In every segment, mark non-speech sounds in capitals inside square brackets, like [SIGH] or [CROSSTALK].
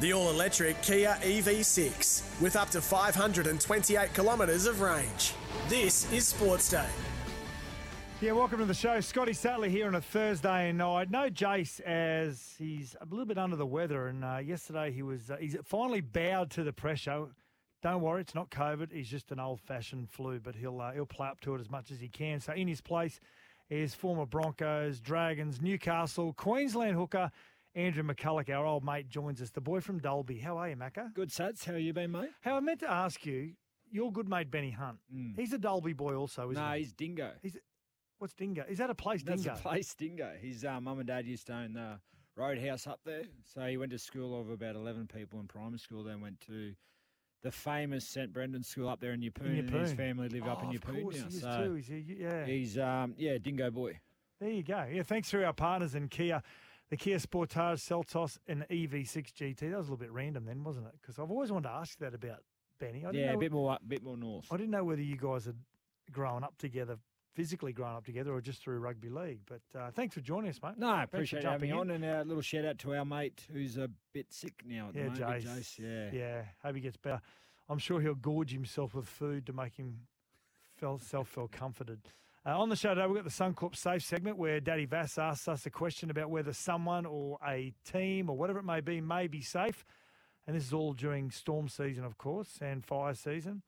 The all electric Kia EV6 with up to 528 kilometres of range. This is Sports Day. Yeah, welcome to the show. Scotty Sattler here on a Thursday night. No Jace as he's a little bit under the weather, and uh, yesterday he was uh, he's finally bowed to the pressure. Don't worry, it's not COVID. He's just an old-fashioned flu, but he'll uh, he'll play up to it as much as he can. So in his place is former Broncos, Dragons, Newcastle, Queensland hooker Andrew McCullough, our old mate, joins us. The boy from Dalby. How are you, Macca? Good, Sats. How you been, mate? How I meant to ask you, your good mate Benny Hunt. He's a Dalby boy, also, isn't No, he? he's Dingo. He's what's Dingo? Is that a place, That's Dingo? a place, Dingo. His uh, mum and dad used to own the roadhouse up there. So he went to school of about 11 people in primary school, then went to the famous St Brendan School up there in Yeppoon, and his family live up Oh, in of Yeppoon course, now. he is so too. He's a, yeah. he's, um, yeah, Dingo boy. There you go. Yeah, thanks to our partners in Kia, the Kia Sportage, Seltos, and EV6 GT. That was a little bit random then, wasn't it? Because I've always wanted to ask that about Benny. I Yeah, a bit more, up, bit more north. I didn't know whether you guys had grown up together, physically grown up together, or just through rugby league. But uh, thanks for joining us, mate. No, I appreciate you having jumping on, and a little shout out to our mate who's a bit sick now at Yeah, the moment. Jace. Jace. Yeah. Yeah, hope he gets better. I'm sure he'll gorge himself with food to make him feel, self feel comforted. Uh, on the show today, we've got the Suncorp Safe segment where Daddy Vass asks us a question about whether someone or a team or whatever it may be may be safe. And this is all during storm season, of course, and fire season.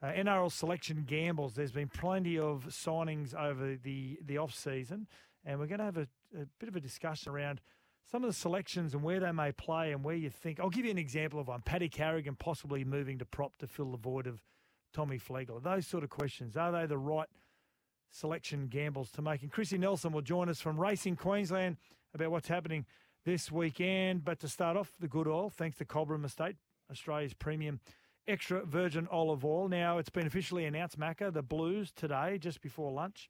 Uh, NRL selection gambles. There's been plenty of signings over the, the off season, and we're going to have a, a bit of a discussion around some of the selections and where they may play and where you think. I'll give you an example of one. Paddy Carrigan possibly moving to prop to fill the void of Tommy Flegler. Those sort of questions. Are they the right selection gambles to make? And Chrissy Nelson will join us from Racing Queensland about what's happening this weekend. But to start off, the good oil, thanks to Cobram Estate, Australia's premium extra virgin olive oil. Now, it's been officially announced, Macca, the Blues today, just before lunch.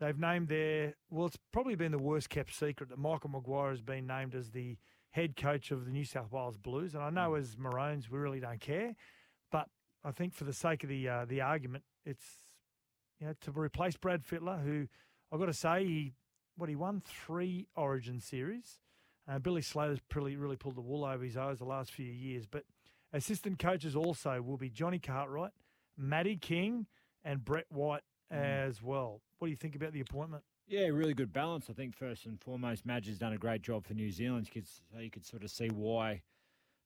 They've named their, well, it's probably been the worst kept secret that Michael Maguire has been named as the head coach of the New South Wales Blues. And I know as Maroons, we really don't care. But I think for the sake of the uh, the argument, it's, you know, to replace Brad Fittler, who I've got to say, he, what, he won three Origin series. Uh, Billy Slater's really, really pulled the wool over his eyes the last few years. But assistant coaches also will be Johnny Cartwright, Matty King, and Brett White as well. What do you think about the appointment? Yeah, really good balance. I think first and foremost, Madge has done a great job for New Zealand. You could, so you could sort of see why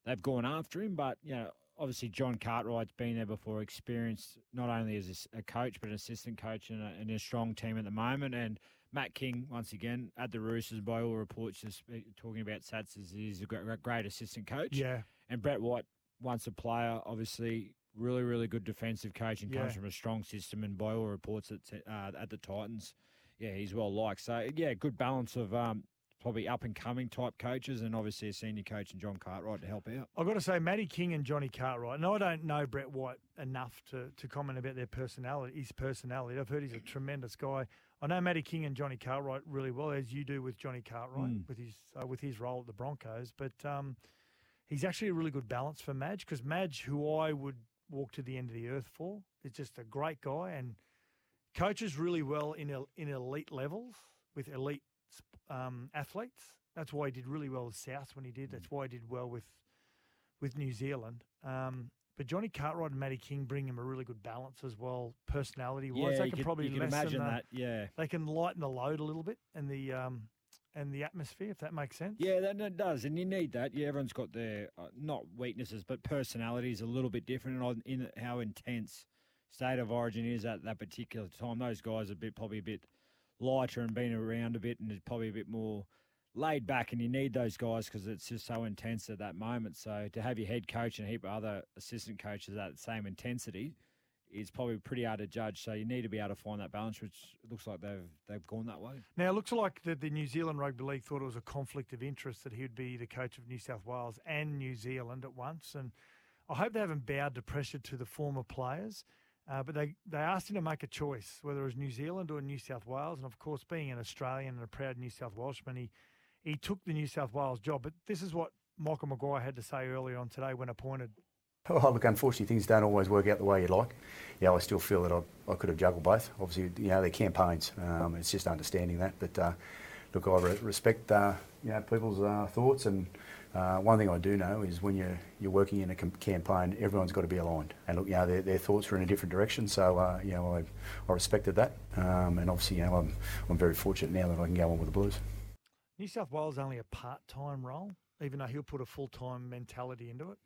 they've gone after him. But you know, obviously John Cartwright's been there before, experienced not only as a coach but an assistant coach and a, and a strong team at the moment. And Matt King, once again, at the Roosters, by all reports, just talking about Sats, is he's a great, great assistant coach. Yeah. And Brett White, once a player, obviously really, really good defensive coach and comes from a strong system. And by all reports, at, uh, at the Titans, yeah, he's well liked. So, yeah, good balance of um, probably up and coming type coaches and obviously a senior coach and John Cartwright to help out. I've got to say, Matty King and Johnny Cartwright, and I don't know Brett White enough to, to comment about their personality, his personality. I've heard he's a tremendous guy. I know Matty King and Johnny Cartwright really well, as you do with Johnny Cartwright Mm. with his uh, with his role at the Broncos. But um, he's actually a really good balance for Madge because Madge, who I would walk to the end of the earth for, is just a great guy and coaches really well in in elite levels with elite um, athletes. That's why he did really well with South when he did. That's why he did well with with New Zealand. Um, but Johnny Cartwright and Matty King bring him a really good balance as well, personality wise. yeah, they can could, probably can imagine the- that. Yeah. They can lighten the load a little bit and the um, and the atmosphere, if that makes sense. Yeah, that, that does, and you need that. Yeah, everyone's got their uh, not weaknesses, but personalities a little bit different on in how intense state of origin is at that particular time. Those guys are a bit probably a bit lighter and been around a bit, and is probably a bit more laid back. And you need those guys because it's just so intense at that moment. So to have your head coach and a heap of other assistant coaches at the same intensity is probably pretty hard to judge. So you need to be able to find that balance, which looks like they've they've gone that way. Now, it looks like the, the New Zealand Rugby League thought it was a conflict of interest that he would be the coach of New South Wales and New Zealand at once. And I hope they haven't bowed to pressure to the former players. Uh, but they, they asked him to make a choice, whether it was New Zealand or New South Wales. And of course, being an Australian and a proud New South Welshman, he, he took the New South Wales job. But this is what Michael Maguire had to say earlier on today when appointed. Oh, look, unfortunately, things don't always work out the way you'd like. Yeah, I still feel that I, I could have juggled both. Obviously, you know, they're campaigns. Um, it's just understanding that. But uh, look, I re- respect uh, you know people's uh, thoughts, and uh, one thing I do know is when you're you're working in a com- campaign, everyone's got to be aligned. And look, you know, their, their thoughts are in a different direction, so uh, you know I, I respected that, um, and obviously you know I'm I'm very fortunate now that I can go on with the Blues. New South Wales only a part-time role, even though he'll put a full-time mentality into it.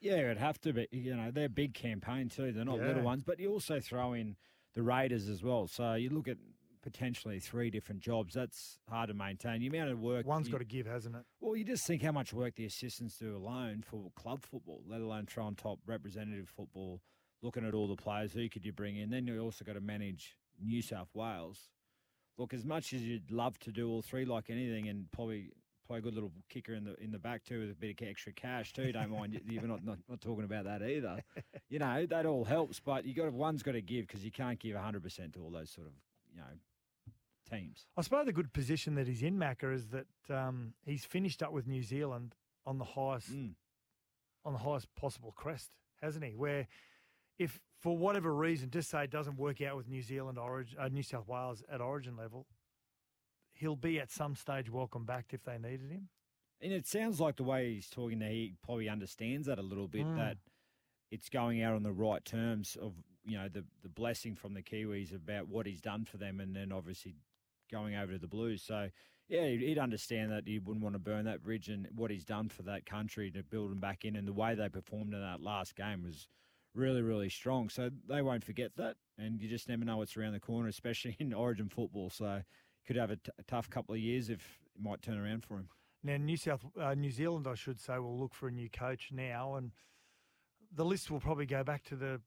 Yeah, it'd have to be. You know, they're a big campaign too. They're not Yeah. little ones, but you also throw in the Raiders as well. So you look at potentially three different jobs. That's hard to maintain. The amount of work One's you- got to give, hasn't it? Well, you just think how much work the assistants do alone for club football, let alone throw on top representative football, looking at all the players, who could you bring in? Then you also got to manage New South Wales. Look, as much as you'd love to do all three like anything and probably play a good little kicker in the in the back too with a bit of extra cash too, don't mind. you- You're not, not, not talking about that either. [LAUGHS] You know, that all helps, but you got one's got to give because you can't give 100% to all those sort of, you know, teams. I suppose the good position that he's in, Macca, is that um, he's finished up with New Zealand on the highest Mm. on the highest possible crest, hasn't he? Where if for whatever reason, just say it doesn't work out with New Zealand origin, uh, New South Wales at origin level, he'll be at some stage welcome back if they needed him. And it sounds like the way he's talking there, he probably understands that a little bit Mm. that it's going out on the right terms of you know the the blessing from the Kiwis about what he's done for them, and then obviously going over to the Blues. So yeah, he'd understand that he wouldn't want to burn that bridge and what he's done for that country to build them back in, and the way they performed in that last game was really really strong. So they won't forget that, and you just never know what's around the corner, [LAUGHS] especially in Origin football. So could have a, t- a tough couple of years if it might turn around for him. Now, New South, uh, New Zealand, I should say, will look for a new coach now, and the list will probably go back to the,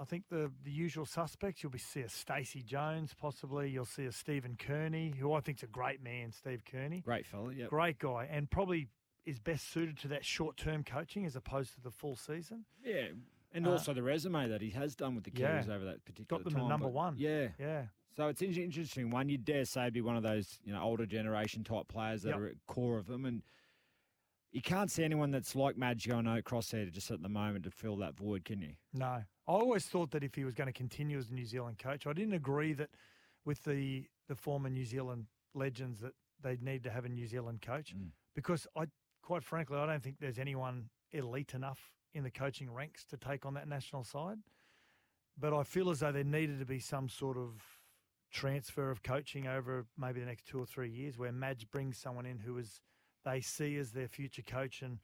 I think the the usual suspects. You'll be see a Stacey Jones, possibly. You'll see a Stephen Kearney, who I think's a great man, Steve Kearney, Great fella, yeah. great guy, and probably is best suited to that short term coaching as opposed to the full season. Yeah, and Uh, also the resume that he has done with the yeah. Over that particular got them to time. number but one. Yeah, Yeah, so it's an interesting one. You dare say be one of those you know older generation type players that Yep. are at core of them, and you can't see anyone that's like Madge going across there just at the moment to fill that void, can you? no. I always thought that if he was going to continue as a New Zealand coach, I didn't agree that with the the former New Zealand legends that they'd need to have a New Zealand coach Mm. because I, quite frankly, I don't think there's anyone elite enough in the coaching ranks to take on that national side. But I feel as though there needed to be some sort of transfer of coaching over maybe the next two or three years, where Madge brings someone in who is they see as their future coach and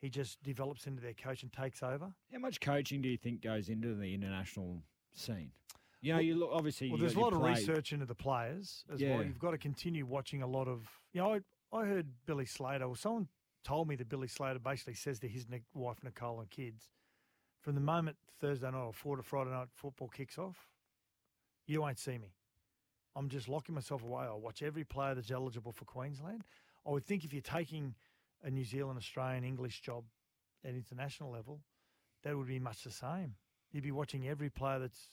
he just develops into their coach and takes over. How much coaching do you think goes into the international scene? You know, Well- you look obviously. Well, there's a lot of research into the players as Yeah. well. You've got to continue watching a lot of. You know, I, I heard Billy Slater, or someone told me that Billy Slater basically says to his wife Nicole and kids, from the moment Thursday night or Friday Friday night football kicks off, you won't see me. I'm just locking myself away. I'll watch every player that's eligible for Queensland. I would think if you're taking a New Zealand, Australian, English job at international level, that would be much the same. You'd be watching every player that's.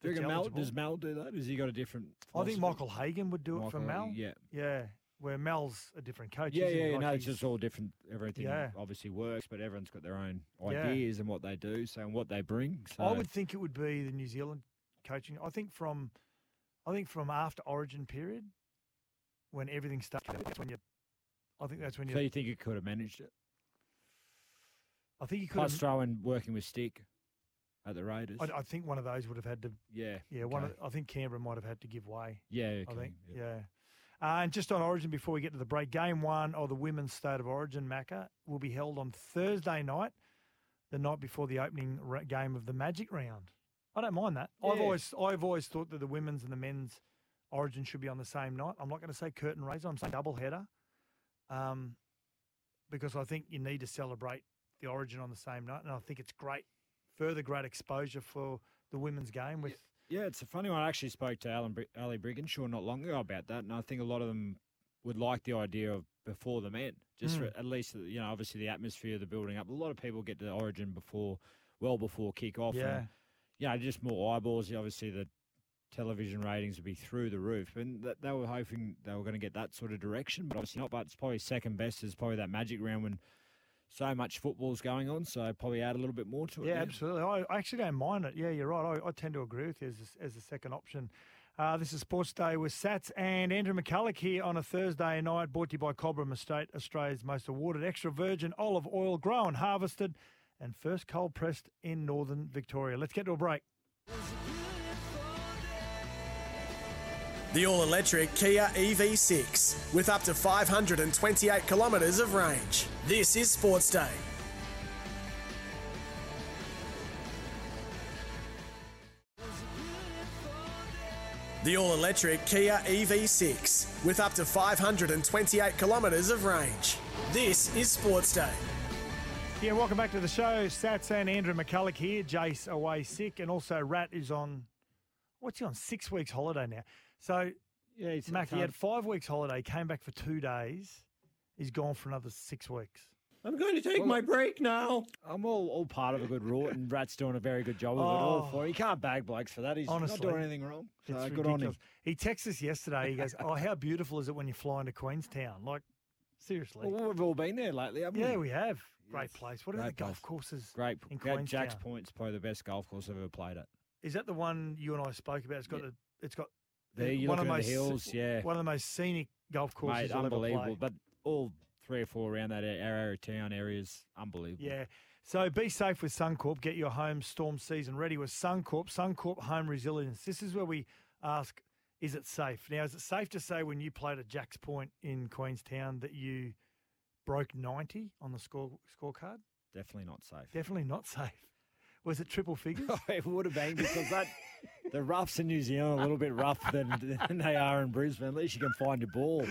Do you that's reckon Mal, does Mal do that? Has he got a different? I think? Michael Hagan would do it for Michael, Mal. Yeah. Yeah, where Mal's a different coach. Yeah, yeah, Like no, it's just all different. Everything Yeah. obviously works, but everyone's got their own Yeah. ideas and what they do, so and what they bring. So I would think it would be the New Zealand coaching. I think from, I think from after Origin period, when everything starts, that's when you. I think that's when you. So you think he could have managed it? I think you could. Have, throwing working with Stick at the Raiders. I, I think one of those would have had to. yeah, Yeah, one. okay. Of, I think Canberra might have had to give way. yeah, I okay, think. yeah. Yeah. Uh, and just on Origin, before we get to the break, game one of the women's state of Origin, Macca, will be held on Thursday night, the night before the opening ra- game of the Magic round. I don't mind that. I've always, I've always thought that the women's and the men's Origin should be on the same night. I'm not going to say curtain raiser. I'm saying double header, um, because I think you need to celebrate the Origin on the same night, and I think it's great, further great exposure for the women's game with. Yeah, it's a funny one. I actually spoke to Alan Br- Ali Brigginshaw not long ago about that, and I think a lot of them would like the idea of before the men, just for Mm. at least you know, obviously the atmosphere, of the building up. A lot of people get to Origin before, well before kick off. Yeah. and, you know, just more eyeballs. Obviously, the television ratings would be through the roof, and that, they were hoping they were going to get that sort of direction, but obviously not. But it's probably second best is probably that magic round when so much football's going on, so probably add a little bit more to it. Yeah, absolutely. I, I actually don't mind it. Yeah, you're right. I, I tend to agree with you as, a- as a second option. Uh, this is Sports Day with Sats and Andrew McCullough here on a Thursday night, brought to you by Cobram Estate, Australia's most awarded extra virgin olive oil grown, harvested, and first cold pressed in northern Victoria. Let's get to a break. The all electric Kia EV6 with up to 528 kilometres of range. This is Sports Day. The all electric Kia EV6 with up to 528 kilometres of range. This is Sports Day. Yeah, welcome back to the show. Sats and Andrew McCullough here. Jace away sick, and also Rat is on. What's he on? Six weeks holiday now. So, Yeah, he's Mac, he had five weeks holiday, came back for two days. He's gone for another six weeks. I'm going to take my break now. I'm all, all part of a good rule, and Rat's doing a very good job of it all Oh. for. He can't bag blokes for that. He's Honestly, not doing anything wrong. So It's good on him. He texted us yesterday. He goes, "Oh, how beautiful is it when you fly into Queenstown? Like, seriously? Well, we've all been there lately, haven't yeah, we? we have. Great Yes, place. What are the golf place. courses? Great. in Yeah, Jack's Point's probably the best golf course I've ever played at. Is that the one you and I spoke about? It's got Yeah. the. It's got. There, you one look of the most hills, yeah. One of the most scenic golf courses Mate, ever unbelievable. But all three or four around that area town areas, unbelievable. Yeah. So be safe with Suncorp. Get your home storm season ready with Suncorp. Suncorp Home Resilience. This is where we ask, is it safe? Now, is it safe to say when you played at Jack's Point in Queenstown that you broke 90 on the score scorecard? Definitely not safe. Definitely not safe. Was it triple figures? [LAUGHS] it would have been because that the roughs in New Zealand are a little bit rougher than, than they are in Brisbane. At least you can find your ball.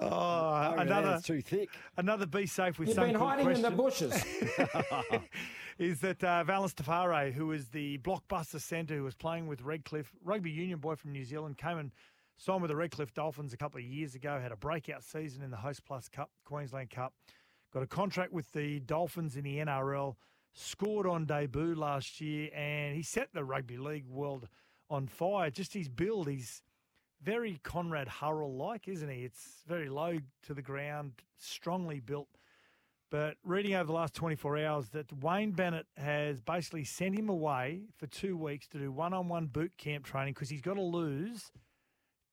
oh, another too thick. another be safe with You've been hiding in the bushes. [LAUGHS] is that uh, Valynce Te Whare, who is the blockbuster centre who was playing with Redcliffe, rugby union boy from New Zealand, came and signed with the Redcliffe Dolphins a couple of years ago, had a breakout season in the Host Plus Cup, Queensland Cup, got a contract with the Dolphins in the NRL, scored on debut last year, and he set the rugby league world on fire. Just his build, he's very Conrad Hurrell like, isn't he? It's very low to the ground, strongly built. But reading over the last 24 hours that Wayne Bennett has basically sent him away for two weeks to do one on one boot camp training because he's got to lose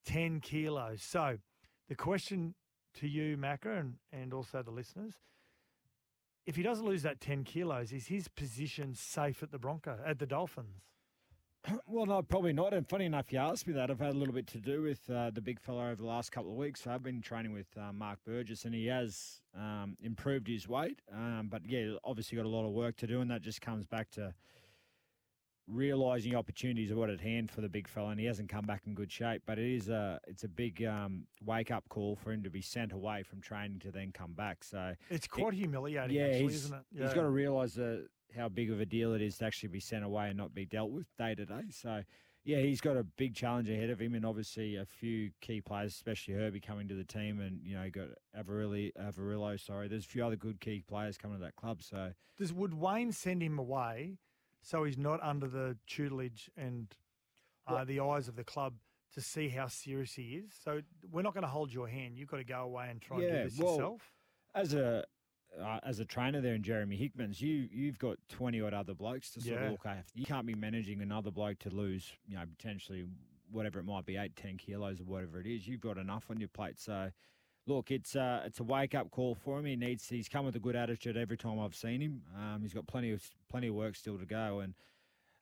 10 kilos. So the question to you, Macca, and, and also the listeners if he doesn't lose that 10 kilos, is his position safe at the Bronco, at the Dolphins? [CLEARS THROAT] Well, no, probably not. And funny enough, you asked me that. I've had a little bit to do with uh, the big fella over the last couple of weeks. So I've been training with uh, Mark Burgess, and he has um, improved his weight. Um, but yeah, obviously got a lot of work to do, and that just comes back to realising opportunities are what at hand for the big fella, and he hasn't come back in good shape. But it is a it's a big um, wake up call for him to be sent away from training to then come back. So It's quite humiliating, yeah, actually, isn't it? he's got to realise uh, how big of a deal it is to actually be sent away and not be dealt with day to day. So, yeah, he's got a big challenge ahead of him, and obviously a few key players, especially Herbie, coming to the team, and you know, got Averillo, Averillo. Sorry, there's a few other good key players coming to that club. So, Does would Wayne send him away so he's not under the tutelage and uh, the eyes of the club to see how serious he is? So we're not going to hold your hand. You've got to go away and try and do this well, yourself. as a uh, as a trainer there in Jeremy Hickman's, you you've got twenty odd other blokes to sort Yeah. of look after. You can't be managing another bloke to lose, you know, potentially whatever it might be, eight, ten kilos or whatever it is. You've got enough on your plate. So, look, it's uh, it's a wake up call for him. He needs he's come with a good attitude every time I've seen him. Um, he's got plenty of plenty of work still to go and.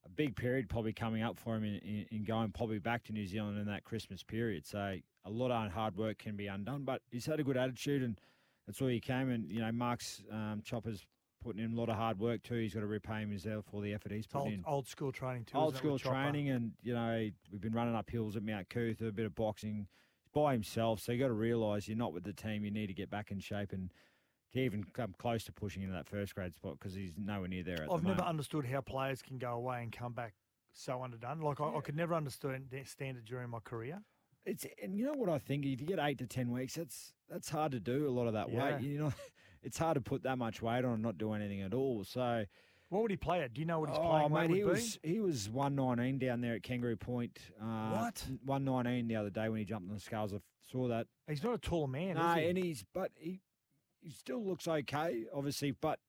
A big period probably coming up for him in, in, in going probably back to New Zealand in that Christmas period. So a lot of hard work can be undone, but he's had a good attitude and that's where he came. And you know, Mark's um, Chopper's putting in a lot of hard work too. He's got to repay himself for the effort he's put old, in. old school training too. Old school training, and you know, we've been running up hills at Mount Coot-tha, a bit of boxing by himself. So you got to realise you're not with the team. You need to get back in shape and to even come close to pushing into that first grade spot because he's nowhere near there at I've the never moment. understood how players can go away and come back so underdone. Like I, I could never understand stand it during my career. It's and you know what I think. If you get eight to ten weeks, that's that's hard to do. A lot of that Yeah. weight, you know, [LAUGHS] it's hard to put that much weight on and not do anything at all. So, What would he play at? Do you know what he's oh playing mate, he was he was one nineteen down there at Kangaroo Point. Uh, What? One nineteen the other day when he jumped on the scales. I saw that. He's not a tall man, no, is he? and he's but he he still looks okay, obviously, but.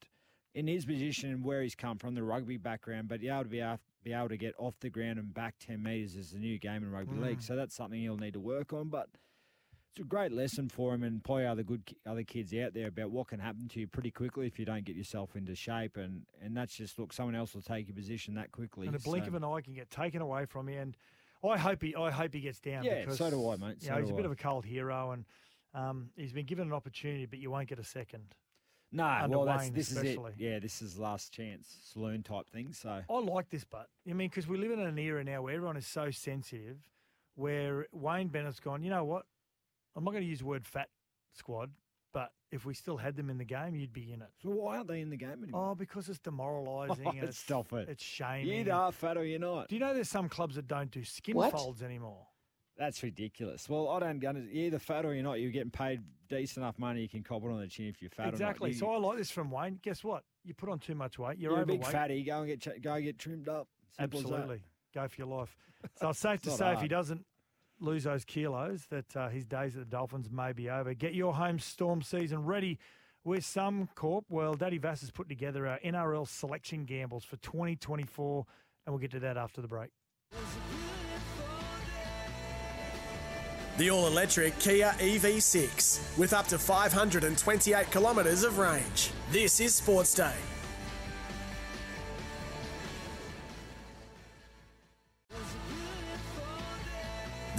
In his position and where he's come from, the rugby background, but yeah, to be after, be able to get off the ground and back 10 metres is a new game in rugby league. Mm. So that's something he'll need to work on. But it's a great lesson for him and probably other good other kids out there about what can happen to you pretty quickly if you don't get yourself into shape. And, and that's just, look, someone else will take your position that quickly. And a blink So- of an eye can get taken away from you. And I hope he, I hope he gets down. Yeah, because, so do I, mate. You know, he's a bit I. of a cult hero, and um, he's been given an opportunity, but you won't get a second. No, well, that's, Wayne this is it. Yeah, this is last chance saloon type thing. So I like this, but I mean, because we live in an era now where everyone is so sensitive, where Wayne Bennett's gone. You know what? I'm not going to use the word fat squad, but if we still had them in the game, you'd be in it. So why aren't they in the game anymore? Oh, because it's demoralising. [LAUGHS] Oh, and it's, Stop it. It's You shaming. either are fat or you're not. Do you know there's some clubs that don't do skin What? folds anymore? That's ridiculous. Well, I don't. You're either fat or you're not. You're getting paid decent enough money. You can cop it on the chin if you're fat exactly. or not. So I like this from Wayne. Guess what? You put on too much weight. You're, you're, a overweight. big fatty. Go and get go and get trimmed up. Simple as that. Absolutely. Go for your life. So it's safe to say not if he doesn't lose those kilos, that uh, his days at the Dolphins may be over. Get your home storm season ready with Suncorp. Well, Daddy Vass has put together our NRL selection gambles for 2024, and we'll get to that after the break. The all electric Kia EV6 with up to 528 kilometres of range. This is Sports Day.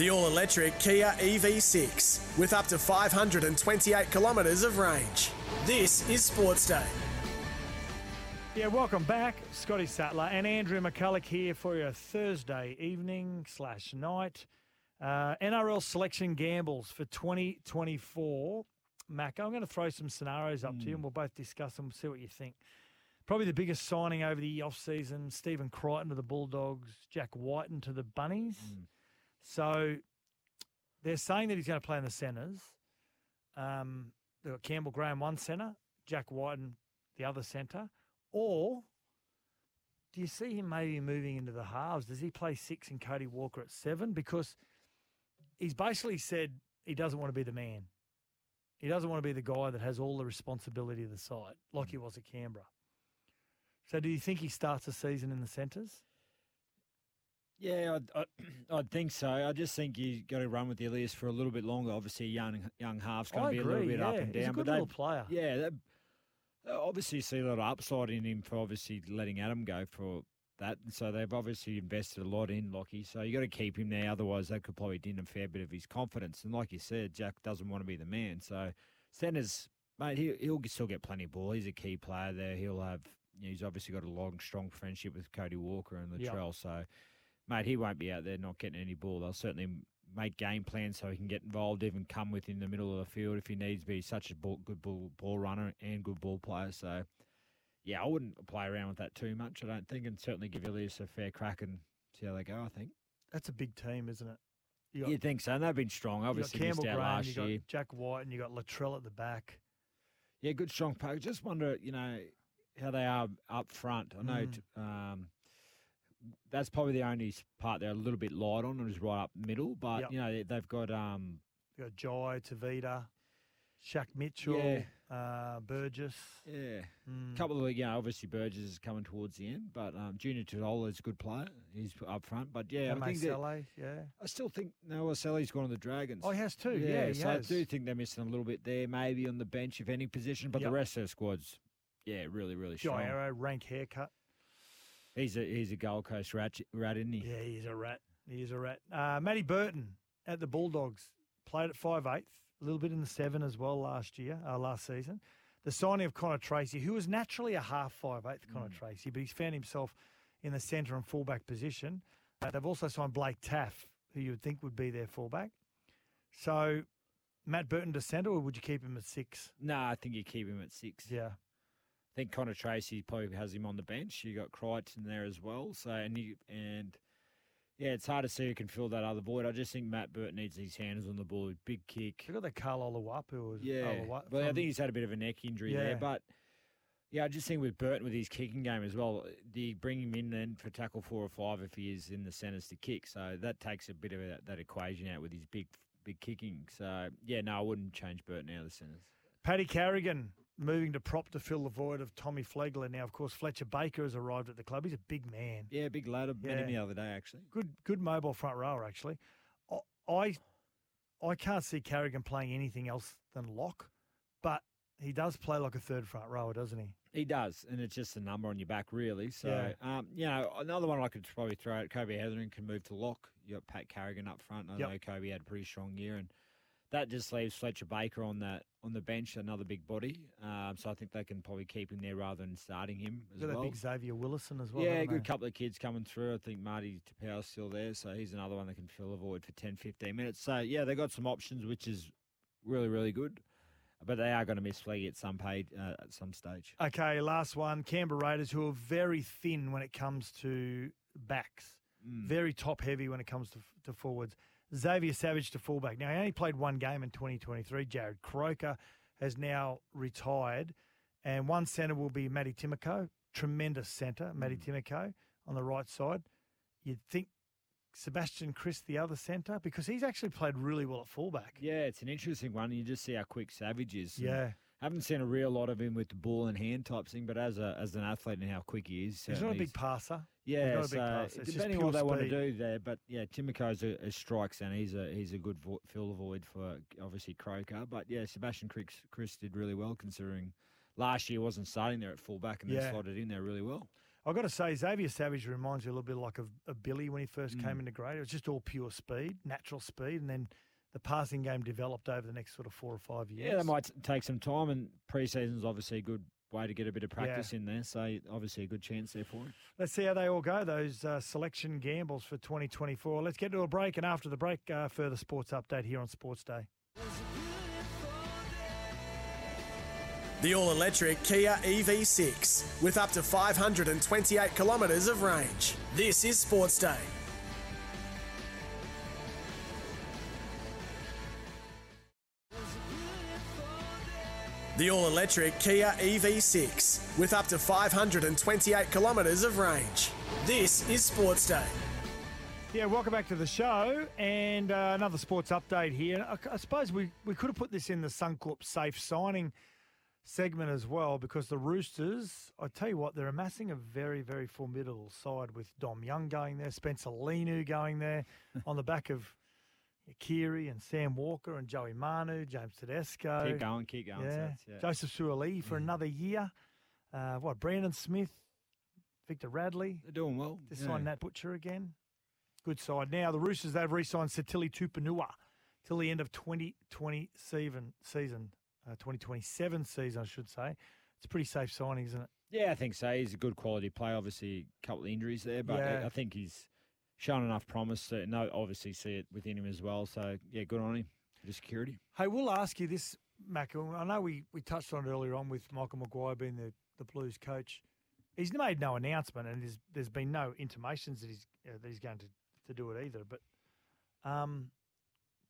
The all electric Kia EV6 with up to 528 kilometres of range. This is Sports Day. Yeah, welcome back. Scotty Sattler and Andrew McCullough here for your Thursday evening slash night. Uh, NRL selection gambles for 2024. Mac, I'm going to throw some scenarios up to you and we'll both discuss them, see what you think. Probably the biggest signing over the off-season, Stephen Crichton to the Bulldogs, Jack Wighton to the Bunnies. So they're saying that he's going to play in the centres. Um, they've got Campbell Graham, one centre, Jack Wighton, the other centre. Or do you see him maybe moving into the halves? Does he play six and Cody Walker at seven? Because he's basically said he doesn't want to be the man. He doesn't want to be the guy that has all the responsibility of the side, like he was at Canberra. So do you think he starts the season in the centres? Yeah, I'd, I, [CLEARS THROAT] I'd think so. I just think you've got to run with the Ilias for a little bit longer. Obviously, young young half's going I to be agree, a little bit up yeah. and He's a down. good but little they, player. Yeah, they they obviously see a lot of upside in him for obviously letting Adam go for that. And so they've obviously invested a lot in Lockie. So you got to keep him there. Otherwise, that could probably dim a fair bit of his confidence. And like you said, Jack doesn't want to be the man. So centers, mate, he, he'll still get plenty of ball. He's a key player there. He'll have. You know, he's obviously got a long, strong friendship with Cody Walker and Yep. Latrell. So, mate, he won't be out there not getting any ball. They'll certainly make game plans so he can get involved, even come within the middle of the field if he needs to be. Such a ball, good ball, ball runner and good ball player. So, yeah, I wouldn't play around with that too much. I don't think, and certainly give Ilias a fair crack and see how they go. I think. That's a big team, isn't it? You You think so? And they've been strong. you Obviously, Campbell missed out Graham, last you got year. Jack White, and you got Latrell at the back. Yeah, good strong pack. Just wonder, you know, how they are up front. I know Mm. t- um, that's probably the only part they're a little bit light on, and is right up middle. But Yep. you know, they- they've got um, You got Jai, Tavita, Shaq Mitchell, Yeah. uh, Burgess. yeah, Mm. a couple of you know, obviously Burgess is coming towards the end, but um, Junior Tatola is a good player. He's up front, but yeah, I think yeah. I still think Noah Selly's gone to the Dragons. Oh, he has too. Yeah, he so has. I do think they're missing a little bit there, maybe on the bench if any position, but Yep. the rest of their squad's yeah, really, really strong. Jai Arrow, rank haircut. He's a he's a Gold Coast rat, rat isn't he? Yeah, he's a rat. He is a rat. Uh, Matty Burton at the Bulldogs played at five eighth, a little bit in the seven as well last year, uh, last season. The signing of Connor Tracey, who was naturally a half five eighth Connor Mm. Tracey, but he's found himself in the centre and fullback position. Uh, they've also signed Blake Taaffe, who you would think would be their fullback. So, Matt Burton to centre, or would you keep him at six? No, I think you keep him at six. Yeah. I think Connor Tracey probably has him on the bench. You got Crichton there as well. So and you, and yeah, it's hard to see who can fill that other void. I just think Matt Burton needs his hands on the ball. Big kick. They've got that Carl Oluwap, who Yeah. Well, I think he's had a bit of a neck injury Yeah. there, but yeah, I just think with Burton with his kicking game as well, do you bring him in then for tackle four or five if he is in the centres to kick? So that takes a bit of that, that equation out with his big big kicking. So yeah, no, I wouldn't change Burton out of the centres. Paddy Carrigan, moving to prop to fill the void of Tommy Flegler. Now, of course, Fletcher Baker has arrived at the club. He's a big man. Yeah, big lad. I met him the other day, actually. Good, good mobile front rower actually. I, I, can't see Carrigan playing anything else than lock, but he does play like a third front rower, doesn't he? He does, and it's just a number on your back, really. So, Yeah. um, you know, another one I could probably throw out, Kobe Hetherington can move to lock. You got Pat Carrigan up front. I Yep. know Kobe had a pretty strong year, and that just leaves Fletcher Baker on that on the bench, another big body. Um, so I think they can probably keep him there rather than starting him as well. big Xavier Willison as well. yeah, haven't good they? couple of kids coming through. I think Marty Taupau's still there, so he's another one that can fill a void for 10, 15 minutes. So, yeah, they've got some options, which is really, really good. But they are going to miss Fleggy at some uh, at some stage. Okay, last one. Canberra Raiders, who are very thin when it comes to backs, Mm. very top heavy when it comes to, to forwards. Xavier Savage to fullback. Now, he only played one game in 2023. Jarrod Croker has now retired, and one centre will be Matty Timoko. Tremendous centre, Matty Mm. Timoko on the right side. You'd think Sebastian Kris, the other centre, because he's actually played really well at fullback. Yeah, it's an interesting one. You just see how quick Savage is. and Yeah. Haven't seen a real lot of him with the ball in hand type thing, but as a as an athlete and how quick he is, He's not a big passer. Yeah, a big so passer. It's just depending on what they want to do there, but yeah, Timoko's a, a strikes and he's a he's a good vo- fill void for obviously Croker. But yeah, Sebastian Kris, Kris did really well considering last year wasn't starting there at fullback and Yeah. then slotted in there really well. I've got to say, Xavier Savage reminds you a little bit like of, of Billy when he first came Mm. into grade. It was just all pure speed, natural speed, and then the passing game developed over the next sort of four or five years. Yeah, that might take some time, and preseason's obviously a good way to get a bit of practice in there. So obviously a good chance there for him. Let's see how they all go, those uh, selection gambles for 2024. Let's get to a break, and after the break, uh, further sports update here on Sports Day. The all electric Kia EV6 with up to 528 kilometres of range. This is Sports Day. The all electric Kia EV6 with up to 528 kilometres of range. This is Sports Day. Yeah, welcome back to the show and uh, another sports update here. I, I suppose we, we could have put this in the Suncorp safe signing segment as well because the Roosters, I tell you what, they're amassing a very, very formidable side with Dom Young going there, Spencer Leniu going there [LAUGHS] on the back of Keary and Sam Walker and Joey Manu, James Tedesco. keep going, keep going. Yeah. yeah. Joseph Suaalii for another year. Uh, what, Brandon Smith, Victor Radley. They're doing well. Just yeah. signed Nat Butcher again. Good side. Now the Roosters they've re-signed Sitili Tupouniua till the end of 2020 season season, uh, 2027 season I should say. It's a pretty safe signing, isn't it? Yeah, I think so. He's a good quality player. Obviously, a couple of injuries there, but Yeah. I think he's shown enough promise to no, obviously see it within him as well. So yeah, good on him for the security. Hey, we'll ask you this, Mac. I know we, we touched on it earlier on with Michael Maguire being the, the Blues coach. He's made no announcement, and there's there's been no intimations that he's uh, that he's going to, to do it either. But um,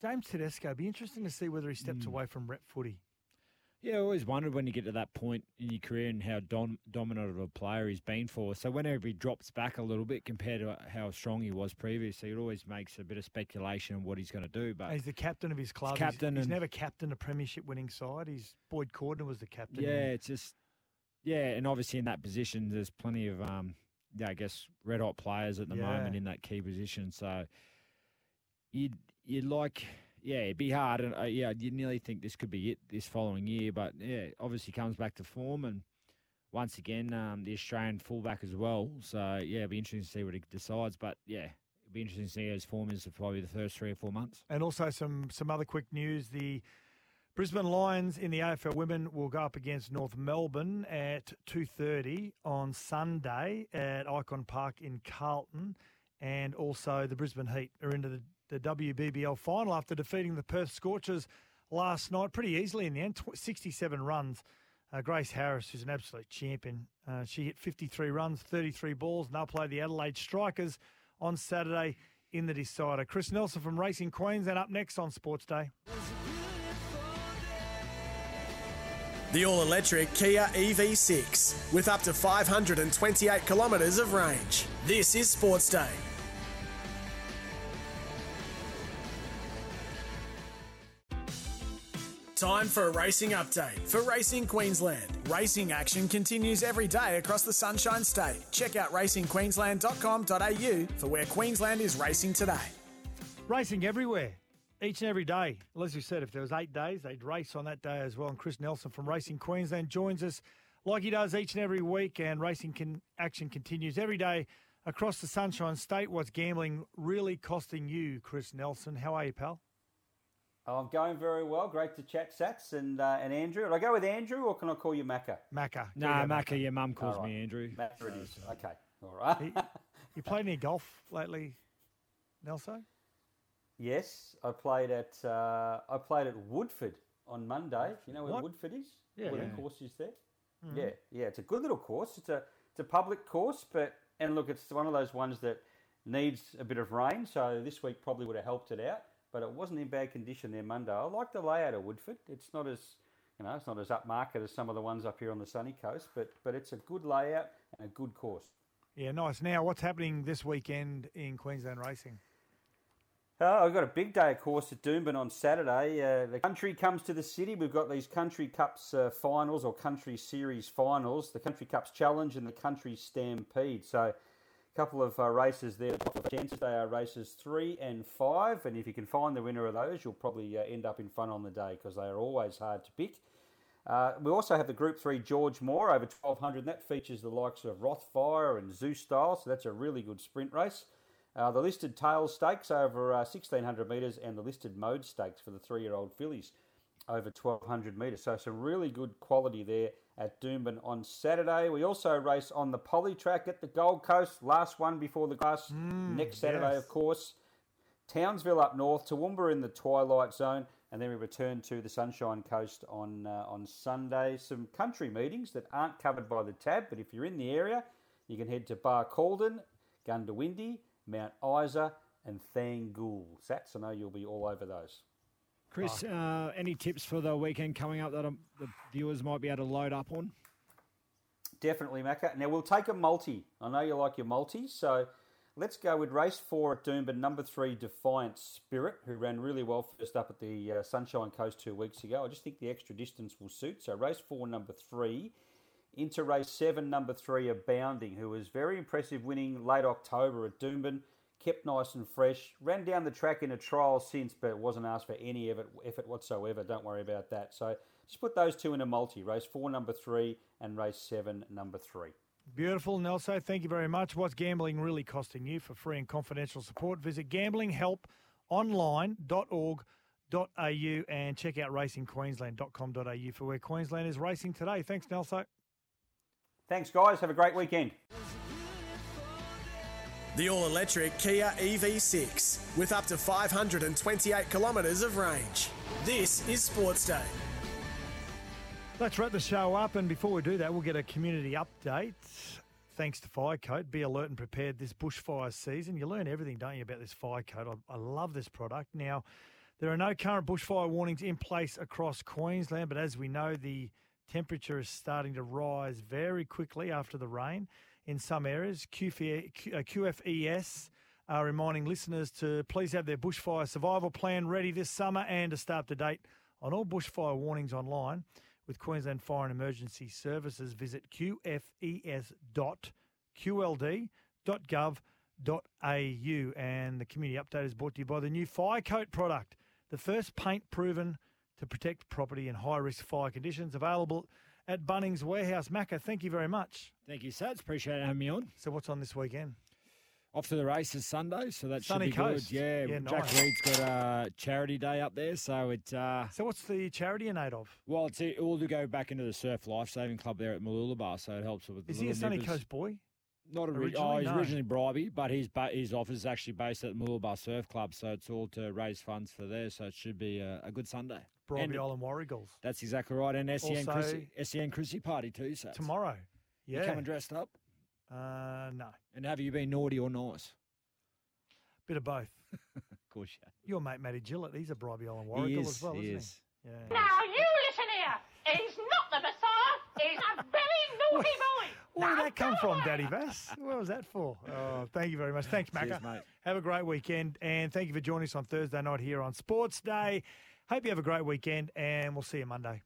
James Tedesco, be interesting to see whether he steps Mm. away from rep footy. Yeah, I always wondered when you get to that point in your career and how dom- dominant of a player he's been for. So whenever he drops back a little bit compared to how strong he was previously, it always makes a bit of speculation on what he's going to do. But He's the captain of his club. He's- captain He's, and- never captained a premiership winning side. He's Boyd Cordner was the captain. Yeah, it's just yeah, and obviously in that position, there's plenty of um, yeah, I guess red hot players at the moment in that key position. So you'd you'd like yeah, it'd be hard, and uh, yeah, you nearly think this could be it this following year, but yeah, obviously comes back to form and. Once again, um, the Australian fullback as well. So yeah, it'd be interesting to see what he decides. But yeah, it'd be interesting to see how his form is for probably the first three or four months. And also some some other quick news. The Brisbane Lions in the AFL Women will go up against North Melbourne at two thirty on Sunday at Ikon Park in Carlton, and also the Brisbane Heat are into the, the WBBL final after defeating the Perth Scorchers last night pretty easily in the end, 67 runs. Uh, Grace Harris, who's an absolute champion, uh, she hit 53 runs, 33 balls, and they'll play the Adelaide Strikers on Saturday in the decider. Chris Nelson from Racing Queensland up next on Sports Day. The all electric Kia EV6 with up to 528 kilometres of range. This is Sports Day. Time for a racing update for Racing Queensland. Racing action continues every day across the Sunshine State. Check out racingqueensland.com.au for where Queensland is racing today. Racing everywhere, each and every day. Well, as we said, if there was eight days, they'd race on that day as well. And Chris Nelson from Racing Queensland joins us like he does each and every week. And racing can, action continues every day across the Sunshine State. What's gambling really costing you, Chris Nelson? How are you, pal? Oh, I'm going very well. Great to chat, Sats and uh, and Andrew. Would I go with Andrew or can I call you Macca? Macca. Nah, Macca, your mum calls All right. me Andrew. Macca it is. Okay. All right. [LAUGHS] You played any golf lately, Nelson? yes, I played at uh, I played at Woodford on Monday. You know where What? Woodford is? Yeah, Where yeah. the course is there? Yeah, yeah. It's a good little course. It's a it's a public course, but and look, it's one of those ones that needs a bit of rain. So this week probably would have helped it out. But it wasn't in bad condition there Monday. I like the layout of Woodford. It's not as you know, it's not as upmarket as some of the ones up here on the sunny coast, but but it's a good layout and a good course. Yeah, nice. Now, what's happening this weekend in Queensland racing? Oh, I've got a big day, of course, at Doomben on Saturday. Uh, the country comes to the city. We've got these Country Cups uh, finals or Country Series finals, the Country Cups Challenge and the Country Stampede. So, couple of uh, races there. the Chances they are races three and five, and if you can find the winner of those, you'll probably uh, end up in front on the day because they are always hard to pick. Uh, we also have the Group 3 George Moore over 1200, and that features the likes of Rothfire and Zoo Style, so that's a really good sprint race. Uh, the listed tail stakes over uh, 1600 metres and the listed mode stakes for the three year old fillies over 1200 metres. So, some really good quality there at Doomben on Saturday. We also race on the poly track at the Gold Coast, last one before the glass next Saturday, yes. of course. Townsville up north, Toowoomba in the twilight zone, and then we return to the Sunshine Coast on uh, on Sunday. Some country meetings that aren't covered by the tab, but if you're in the area, you can head to Bar Calden, Goondiwindi, Mount Isa, and Thangool. Sats, I know you'll be all over those. Chris, uh, any tips for the weekend coming up that um, the viewers might be able to load up on? Definitely, Macca. Now we'll take a multi. I know you like your multi, so let's go with race four at Doomben, number three, Defiant Spirit, who ran really well first up at the uh, Sunshine Coast two weeks ago. I just think the extra distance will suit. So race four, number three, into race seven, number three, Abounding, who was very impressive, winning late October at Doomben. Kept nice and fresh. Ran down the track in a trial since, but wasn't asked for any effort, effort whatsoever. Don't worry about that. So just put those two in a multi. Race four, number three, and race seven, number three. Beautiful, Nelson. Thank you very much. What's gambling really costing you? For free and confidential support, visit gamblinghelponline.org.au and check out racingqueensland.com.au for where Queensland is racing today. Thanks, Nelson. Thanks, guys. Have a great weekend. The all electric Kia EV6 with up to 528 kilometres of range. This is Sports Day. Let's wrap the show up, and before we do that, we'll get a community update. Thanks to Firecoat. Be alert and prepared this bushfire season. You learn everything, don't you, about this Firecoat? I, I love this product. Now, there are no current bushfire warnings in place across Queensland, but as we know, the temperature is starting to rise very quickly after the rain in some areas. QFE, uh, QFES are reminding listeners to please have their bushfire survival plan ready this summer and to stay up to date on all bushfire warnings online with Queensland Fire and Emergency Services. Visit qfes.qld.gov.au. And the community update is brought to you by the new Fire Coat product, the first paint proven to protect property in high risk fire conditions, available at Bunnings Warehouse. Macca, thank you very much. Thank you, Sats. Appreciate having me on. So, what's on this weekend? Off to the races Sunday, so that Sunny should be coast. good. Yeah, Yeah, Jack nice. Reed's got a charity day up there, so it. Uh, So, what's the charity in aid of? well, it's all to go back into the Surf Life Saving Club there at Mooloolaba, so it helps with. the Is he a Sunny nippers. Coast boy? Not ori- originally? Oh, he's No. originally Bribie, but his ba- his office is actually based at Mooloolaba Surf Club, so it's all to raise funds for there. So it should be a, a good Sunday. Bribie And Island Warrigals. That's exactly right, and SEN Also- Chrissy, SEN Chrissy party too. So Tomorrow. You Yeah. coming dressed up, Uh, no. and have you been naughty or nice? Bit of both. [LAUGHS] Of course, yeah. Your mate Matty Gillett, he's a Bribie Island He Warrigal is. as well, he isn't is. he? Yeah. Now you listen here. He's not the Messiah. He's a very naughty boy. Where did Now that come from. Daddy Bass? What was that for? Oh, thank you very much. Thanks, Cheers, mate. Have a great weekend, and thank you for joining us on Thursday night here on Sports Day. Hope you have a great weekend, and we'll see you Monday.